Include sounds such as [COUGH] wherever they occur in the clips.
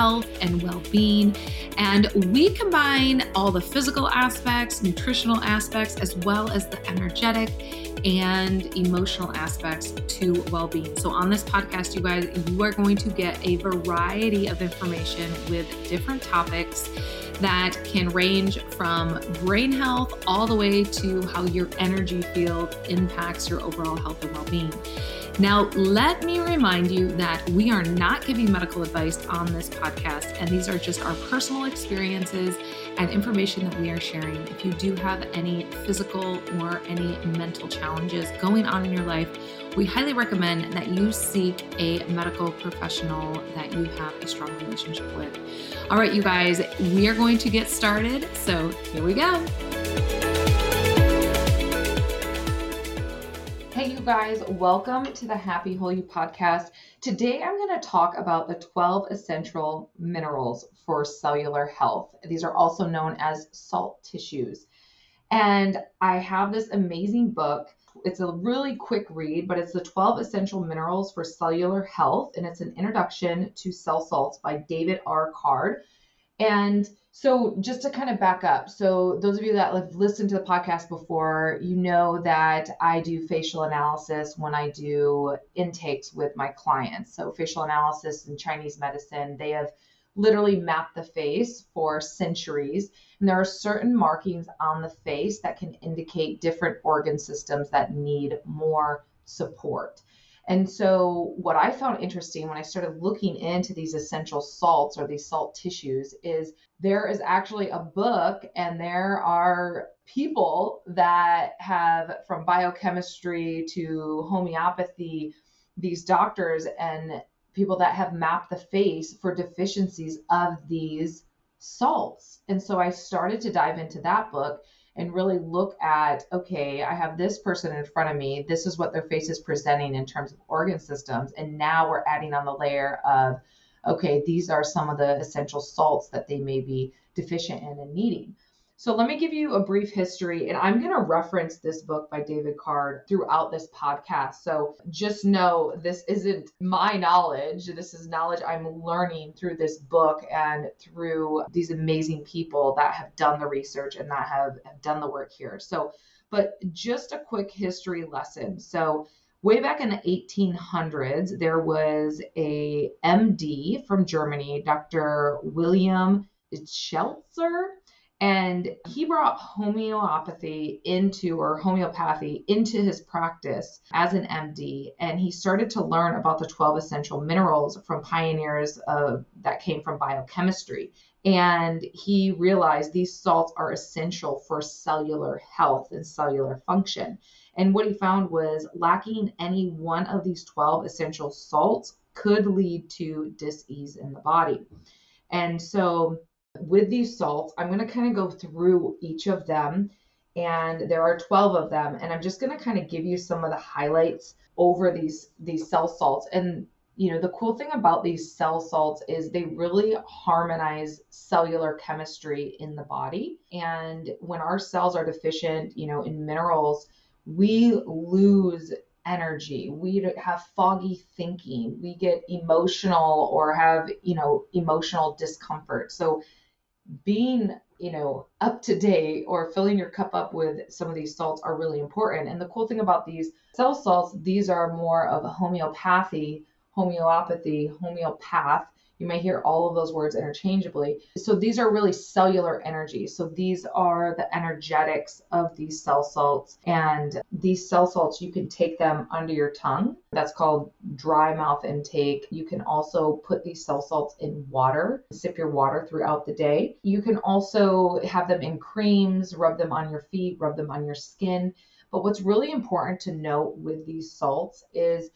health and well being. And we combine all the physical aspects, nutritional aspects, as well as the energetic and emotional aspects to well being. So, on this podcast, you guys, you are going to get a variety of information with different topics that can range from brain health all the way to how your energy field impacts your overall health and well being. Now, let me remind you that we are not giving medical advice on this podcast, and these are just our personal experiences and information that we are sharing. If you do have any physical or any mental challenges going on in your life, we highly recommend that you seek a medical professional that you have a strong relationship with. All right, you guys, we are going to get started. So here we go. Hey, you guys, welcome to the Happy Whole You podcast. Today, I'm going to talk about the 12 essential minerals for cellular health. These are also known as salt tissues. And I have this amazing book. It's a really quick read, but it's the 12 essential minerals for cellular health. And it's an introduction to cell salts by David R. Card. And so, just to kind of back up, so those of you that have listened to the podcast before, you know that I do facial analysis when I do intakes with my clients. So, facial analysis in Chinese medicine, they have literally mapped the face for centuries. And there are certain markings on the face that can indicate different organ systems that need more support. And so, what I found interesting when I started looking into these essential salts or these salt tissues is there is actually a book, and there are people that have from biochemistry to homeopathy, these doctors and people that have mapped the face for deficiencies of these salts. And so, I started to dive into that book and really look at okay, I have this person in front of me. This is what their face is presenting in terms of organ systems. And now we're adding on the layer of okay, these are some of the essential salts that they may be deficient in and needing. So let me give you a brief history, and I'm going to reference this book by David Card throughout this podcast. So just know this isn't my knowledge. This is knowledge I'm learning through this book and through these amazing people that have done the research and that have, have done the work here. So, but just a quick history lesson. So, way back in the 1800s, there was a MD from Germany, Dr. William Schuessler and he brought homeopathy into, or homeopathy into his practice as an MD. And he started to learn about the 12 essential minerals from pioneers of, that came from biochemistry. And he realized these salts are essential for cellular health and cellular function. And what he found was lacking any one of these 12 essential salts could lead to disease in the body. And so with these salts, I'm going to kind of go through each of them. And there are 12 of them. And I'm just going to kind of give you some of the highlights over these, these cell salts. And, you know, the cool thing about these cell salts is they really harmonize cellular chemistry in the body. And when our cells are deficient, you know, in minerals, we lose energy we have foggy thinking we get emotional or have you know emotional discomfort so being you know up to date or filling your cup up with some of these salts are really important. And the cool thing about these cell salts these are more of a homeopathy homeopathy homeopath you may hear all of those words interchangeably. So these are really cellular energy. So these are the energetics of these cell salts. And these cell salts, you can take them under your tongue. That's called dry mouth intake. You can also put these cell salts in water, sip your water throughout the day. You can also have them in creams, rub them on your feet, rub them on your skin. But what's really important to note with these salts is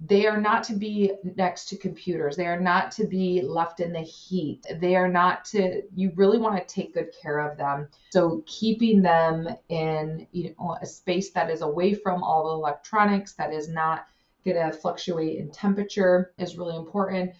they are not to be next to computers. They are not to be left in the heat. They are not to, you really want to take good care of them. So, keeping them in you know, a space that is away from all the electronics, that is not going to fluctuate in temperature, is really important.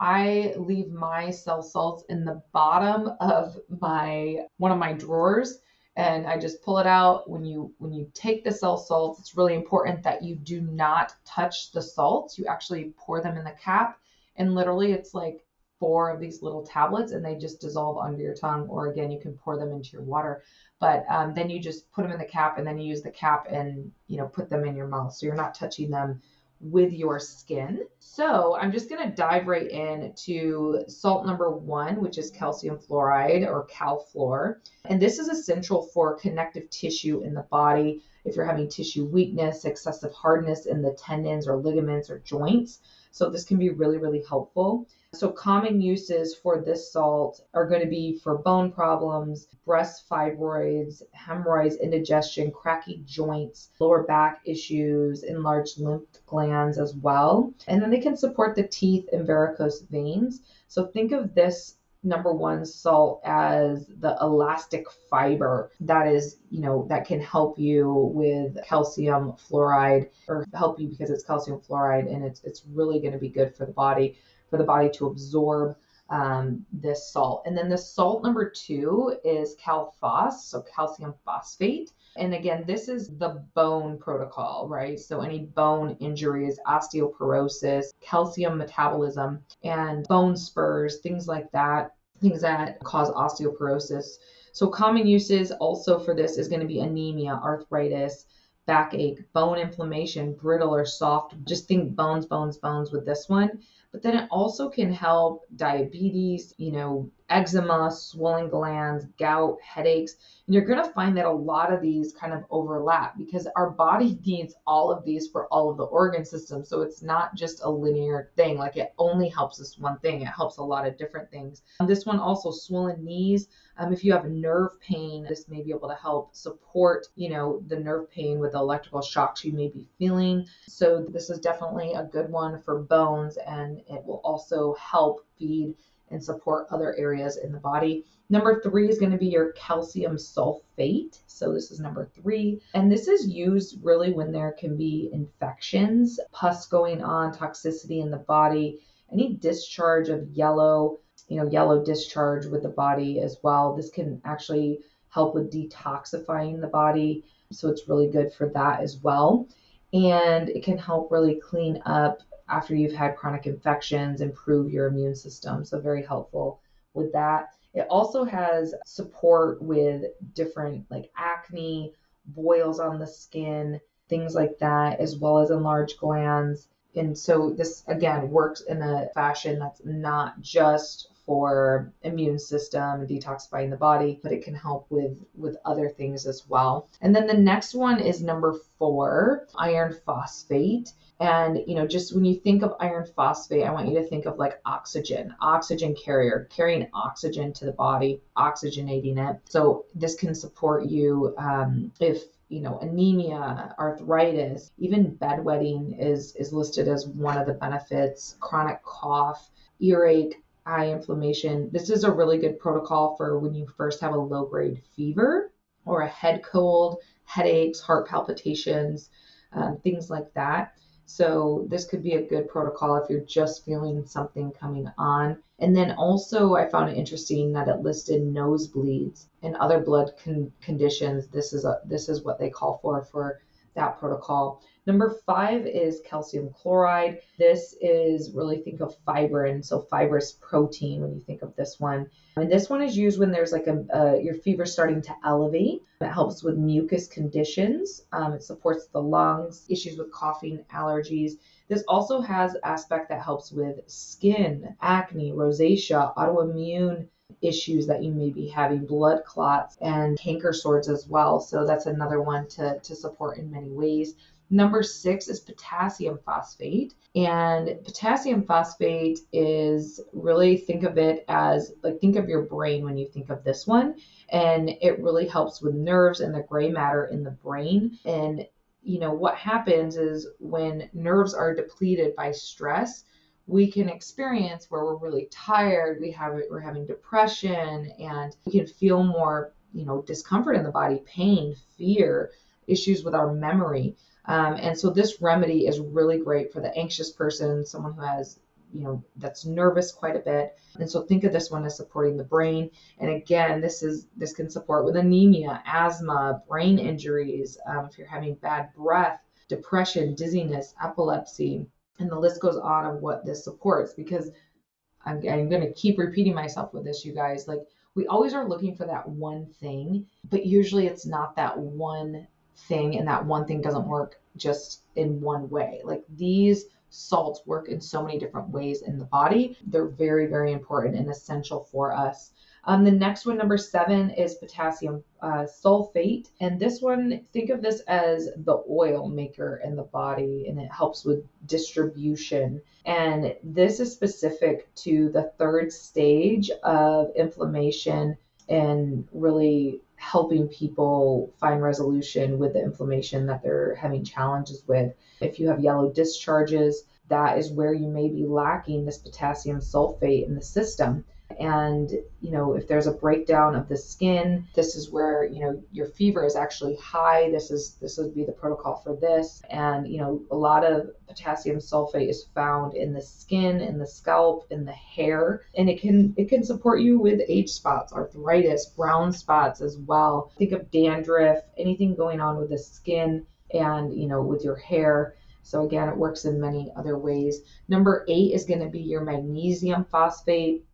I leave my cell salts in the bottom of my one of my drawers and I just pull it out. When you when you take the cell salts, it's really important that you do not touch the salts. You actually pour them in the cap and literally it's like four of these little tablets and they just dissolve under your tongue or again you can pour them into your water but um, then you just put them in the cap and then you use the cap and you know put them in your mouth so you're not touching them with your skin. So I'm just going to dive right in to salt number one, which is calcium fluoride or CalFluor. And this is essential for connective tissue in the body. If you're having tissue weakness, excessive hardness in the tendons or ligaments or joints. So this can be really, really helpful. So, common uses for this salt are going to be for bone problems, breast fibroids, hemorrhoids, indigestion, cracky joints, lower back issues, enlarged lymph glands as well. And then they can support the teeth and varicose veins. So, think of this number one salt as the elastic fiber that is you know that can help you with calcium fluoride or help you because it's calcium fluoride and it's it's really going to be good for the body for the body to absorb um, this salt. And then the salt number two is calphos, so calcium phosphate. And again, this is the bone protocol, right? So any bone injuries, osteoporosis, calcium metabolism, and bone spurs, things like that, things that cause osteoporosis. So common uses also for this is going to be anemia, arthritis, backache, bone inflammation, brittle or soft. Just think bones, bones, bones with this one but then it also can help diabetes, you know, eczema, swollen glands, gout, headaches. And you're going to find that a lot of these kind of overlap because our body [LAUGHS] needs all of these for all of the organ systems. So it's not just a linear thing. Like it only helps this one thing, it helps a lot of different things. This one also swollen knees. Um, if you have nerve pain, this may be able to help support, you know, the nerve pain with the electrical shocks you may be feeling. So this is definitely a good one for bones, and it will also help feed and support other areas in the body. Number three is going to be your calcium sulfate. So this is number three. And this is used really when there can be infections, pus going on, toxicity in the body, any discharge of yellow you know, yellow discharge with the body as well. This can actually help with detoxifying the body. So it's really good for that as well. And it can help really clean up after you've had chronic infections, improve your immune system. So very helpful with that. It also has support with different like acne, boils on the skin, things like that, as well as enlarged glands. And so this again works in a fashion that's not just for immune system and detoxifying the body but it can help with with other things as well. And then the next one is number four iron phosphate. And you know just when you think of iron phosphate i want you to think of like oxygen oxygen carrier carrying oxygen to the body oxygenating it. So this can support you um, if you know anemia arthritis even bedwetting is is listed as one of the benefits chronic cough earache eye inflammation. This is a really good protocol for when you first have a low grade fever or a head cold, headaches, heart palpitations, um, things like that. So, this could be a good protocol if you're just feeling something coming on. And then also, I found it interesting that it listed nosebleeds and other blood con- conditions. This is a this is what they call for for that protocol. Number five is calcium chloride. This is really think of fibrin, so fibrous protein when you think of this one. And this one is used when there's like a, a your fever starting to elevate. It helps with mucus conditions. Um, it supports the lungs, issues with coughing, allergies. This also has aspect that helps with skin, acne, rosacea, autoimmune issues that you may be having, blood clots, and canker sores as well. So that's another one to, to support in many ways. Number six is potassium phosphate. And potassium phosphate is really think of it as like think of your brain when you think of this one. And it really helps with nerves and the gray matter in the brain. And you know what happens is when nerves are depleted by stress, we can experience where we're really tired, we have we're having depression, and we can feel more, you know, discomfort in the body, pain, fear, issues with our memory. Um, and so this remedy is really great for the anxious person, someone who has you know, that's nervous quite a bit. And so think of this one as supporting the brain. And again, this is this can support with anemia, asthma, brain injuries, um, if you're having bad breath, depression, dizziness, epilepsy, and the list goes on of what this supports because I'm, I'm going to keep repeating myself with this, you guys. Like, we always are looking for that one thing, but usually it's not that one thing, and that one thing doesn't work just in one way. Like, these salts work in so many different ways in the body. They're very, very important and essential for us. Um, the next one, number seven, is potassium uh, sulfate. And this one, think of this as the oil maker in the body, and it helps with distribution. And this is specific to the third stage of inflammation and really helping people find resolution with the inflammation that they're having challenges with. If you have yellow discharges, that is where you may be lacking this potassium sulfate in the system and you know if there's a breakdown of the skin this is where you know your fever is actually high. This is this would be the protocol for this. And you know a lot of potassium sulfate is found in the skin in the scalp in the hair. And it can it can support you with age spots arthritis brown spots as well. Think of dandruff anything going on with the skin and you know with your hair. So again, it works in many other ways. Number eight is going to be your magnesium phosphate.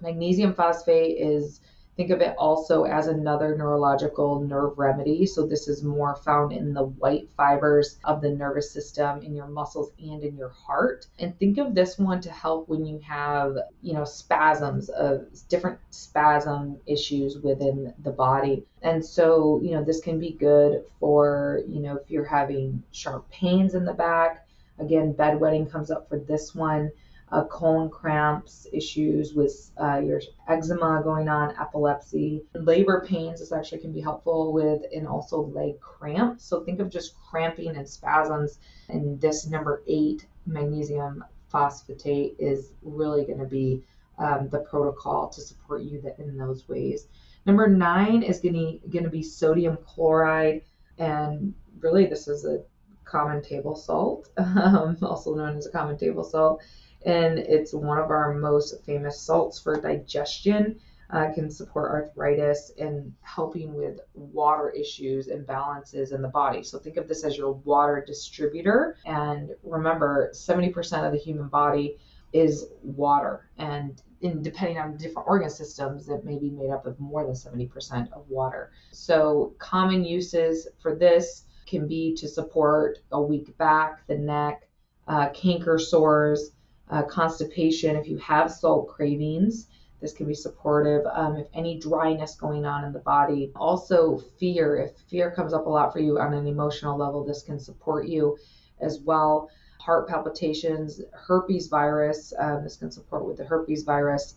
Magnesium phosphate is think of it also as another neurological nerve remedy. So this is more found in the white fibers of the nervous system in your muscles and in your heart. And think of this one to help when you have, you know, spasms of different spasm issues within the body. And so, you know, this can be good for, you know, if you're having sharp pains in the back. Again, bedwetting comes up for this one uh, colon cramps, issues with uh, your eczema going on, epilepsy, labor pains. This actually can be helpful with, and also leg cramps. So think of just cramping and spasms. And this number eight, magnesium phosphatate, is really going to be um, the protocol to support you in those ways. Number nine is going to be sodium chloride, and really this is a common table salt, [LAUGHS] um, also known as a common table salt and it's one of our most famous salts for digestion. Uh, can support arthritis and helping with water issues and balances in the body. So think of this as your water distributor. And remember, 70% of the human body is water. And in, depending on different organ systems, it may be made up of more than 70% of water. So common uses for this can be to support a weak back, the neck, uh, canker sores, uh, constipation, if you have salt cravings, this can be supportive. Um, if any dryness going on in the body, also fear, if fear comes up a lot for you on an emotional level, this can support you as well. Heart palpitations, herpes virus, um, this can support with the herpes virus,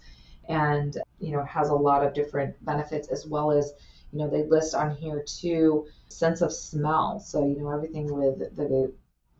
and you know has a lot of different benefits as well as you know they list on here too sense of smell. So you know everything with the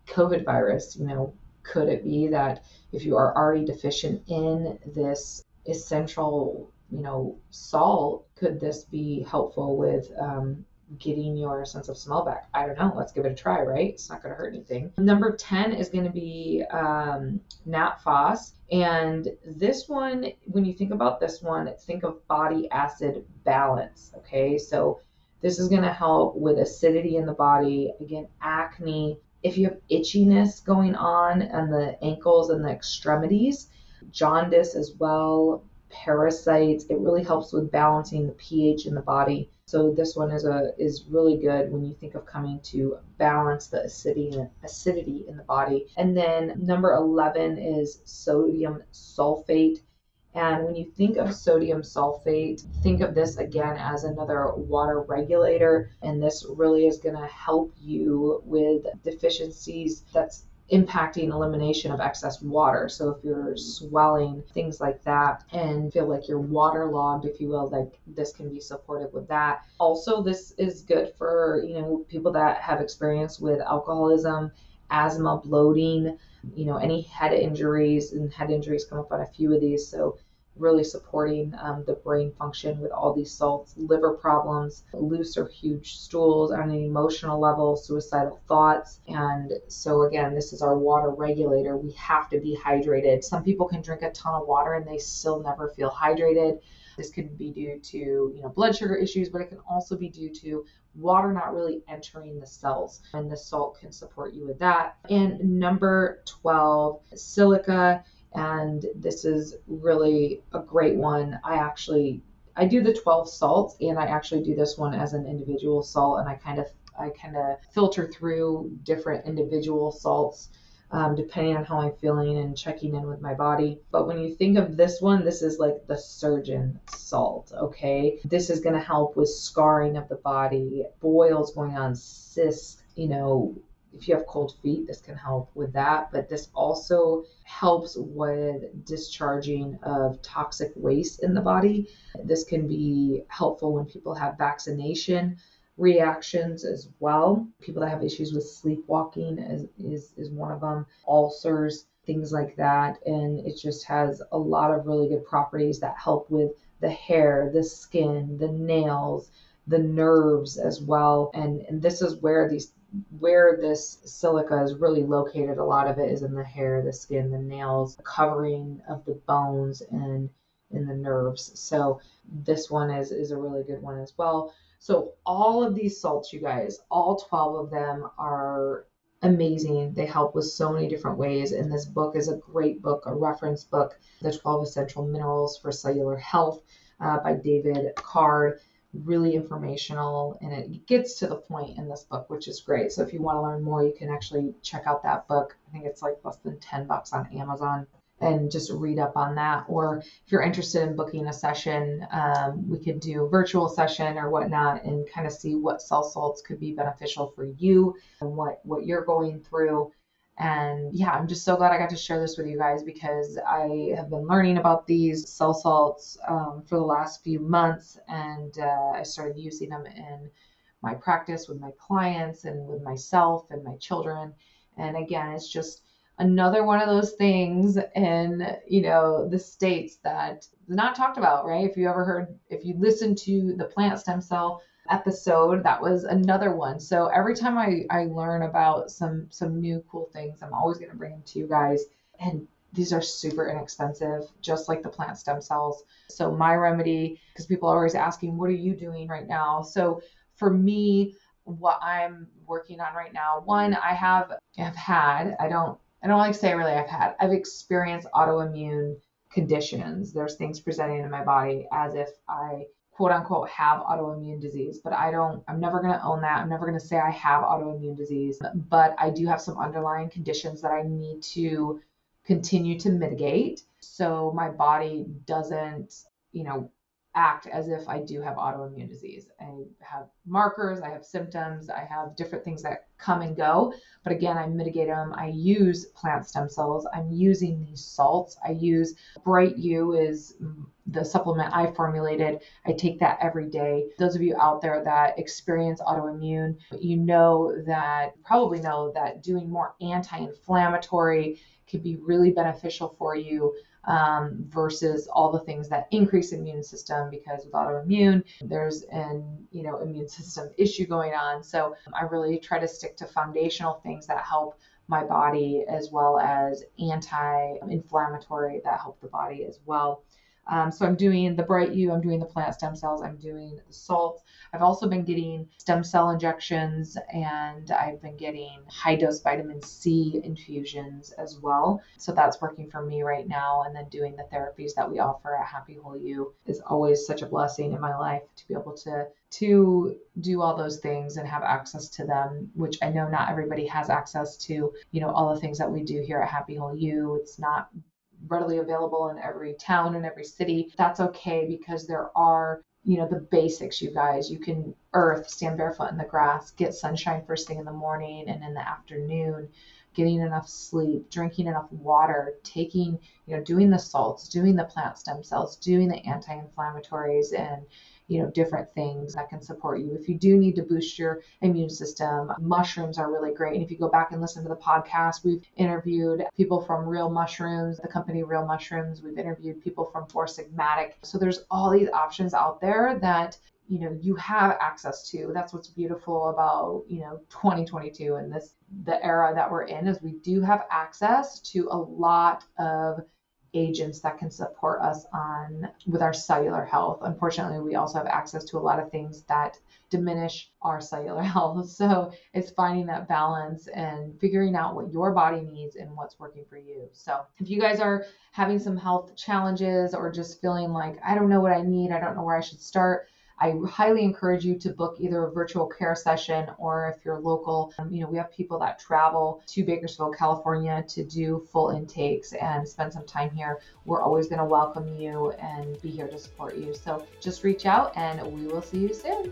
COVID virus, you know could it be that if you are already deficient in this essential, you know, salt, could this be helpful with um, getting your sense of smell back? I don't know. Let's give it a try, right? It's not going to hurt anything. Number 10 is going to be um, NatPhos. And this one, when you think about this one, think of body acid balance. Okay. So this is going to help with acidity in the body, again, acne, if you have itchiness going on on the ankles and the extremities, jaundice as well, parasites, it really helps with balancing the pH in the body. So this one is a is really good when you think of coming to balance the acidity acidity in the body. And then number 11 is sodium sulfate. And when you think of sodium sulfate, think of this again as another water regulator. And this really is going to help you with deficiencies that's impacting elimination of excess water. So if you're swelling, things like that, and feel like you're waterlogged, if you will, like this can be supportive with that. Also, this is good for, you know, people that have experience with alcoholism, asthma, bloating, you know, any head injuries, and head injuries come up on a few of these. So really supporting um, the brain function with all these salts, liver problems, loose or huge stools on an emotional level, suicidal thoughts. And so, again, this is our water regulator. We have to be hydrated. Some people can drink a ton of water and they still never feel hydrated. This could be due to, you know, blood sugar issues, but it can also be due to water not really entering the cells. And the salt can support you with that. And number 12, silica and this is really a great one. I actually I do the 12 salts and I actually do this one as an individual salt and I kind of I kind of filter through different individual salts um, depending on how I'm feeling and checking in with my body. But when you think of this one, this is like the surgeon salt, okay? This is going to help with scarring of the body, boils going on, cysts, you know, if you have cold feet, this can help with that. But this also helps with discharging of toxic waste in the body. This can be helpful when people have vaccination reactions as well. People that have issues with sleepwalking is, is, is one of them, ulcers, things like that. And it just has a lot of really good properties that help with the hair, the skin, the nails, the nerves as well. And, and this is where these where this silica is really located, a lot of it is in the hair, the skin, the nails, the covering of the bones and in the nerves. So this one is is a really good one as well. So all of these salts, you guys, all 12 of them are amazing. They help with so many different ways. And this book is a great book, a reference book, The 12 Essential Minerals for Cellular Health uh, by David Card really informational and it gets to the point in this book, which is great. So if you want to learn more, you can actually check out that book. I think it's like less than 10 bucks on Amazon and just read up on that. Or if you're interested in booking a session, um, we could do a virtual session or whatnot and kind of see what cell salts could be beneficial for you and what, what you're going through. And yeah, I'm just so glad I got to share this with you guys because I have been learning about these cell salts um, for the last few months and uh, I started using them in my practice with my clients and with myself and my children. And again, it's just another one of those things in you know the states that not talked about right if you ever heard if you listen to the plant stem cell episode that was another one. So every time i i learn about some some new cool things i'm always going to bring them to you guys. And these are super inexpensive just like the plant stem cells. So my remedy because people are always asking what are you doing right now? So for me what i'm working on right now one i have have had i don't i don't like to say really i've had i've experienced autoimmune conditions. There's things presenting in my body as if i quote unquote have autoimmune disease, but I don't, I'm never going to own that. I'm never going to say I have autoimmune disease, but I do have some underlying conditions that I need to continue to mitigate so my body doesn't, you know, act as if I do have autoimmune disease. I have markers, I have symptoms, I have different things that come and go. But again, I mitigate them. I use plant stem cells. I'm using these salts. I use Bright U is the supplement I formulated. I take that every day. Those of you out there that experience autoimmune, you know that probably know that doing more anti-inflammatory could be really beneficial for you um, versus all the things that increase immune system because with autoimmune there's an you know immune [LAUGHS] system issue going on. So i really try to stick to foundational things that help my body as well as anti-inflammatory that help the body as well um, so I'm doing the Bright U, I'm doing the plant stem cells, I'm doing the salts. I've also been getting stem cell injections and I've been getting high dose vitamin C infusions as well. So that's working for me right now. And then doing the therapies that we offer at Happy Whole You is always such a blessing in my life to be able to to do all those things and have access to them which i know not everybody has access to you know all the things that we do here at happy whole you it's not readily available in every town and every city. That's okay because there are you know the basics you guys you can earth stand barefoot in the grass get sunshine first thing in the morning and in the afternoon getting enough sleep drinking enough water taking you know doing the salts doing the plant stem cells doing the anti-inflammatories and you know, different things that can support you. If you do need to boost your immune system, mushrooms are really great. And if you go back and listen to the podcast, we've interviewed people from Real Mushrooms, the company Real Mushrooms. We've interviewed people from Four Sigmatic. So there's all these options out there that you know you have access to that's what's beautiful about you know 2022 and this the era that we're in is we do have access to a lot of agents that can support us on with our cellular health. Unfortunately we also have access to a lot of things that diminish our cellular [LAUGHS] health. So it's finding that balance and figuring out what your body needs and what's working for you. So if you guys are having some health challenges or just feeling like i don't know what i need. I don't know where i should start I highly encourage you to book either a virtual care session or if you're local, um, you know, we have people that travel to Bakersfield, California to do full intakes and spend some time here. We're always going to welcome you and be here to support you. So just reach out and we will see you soon.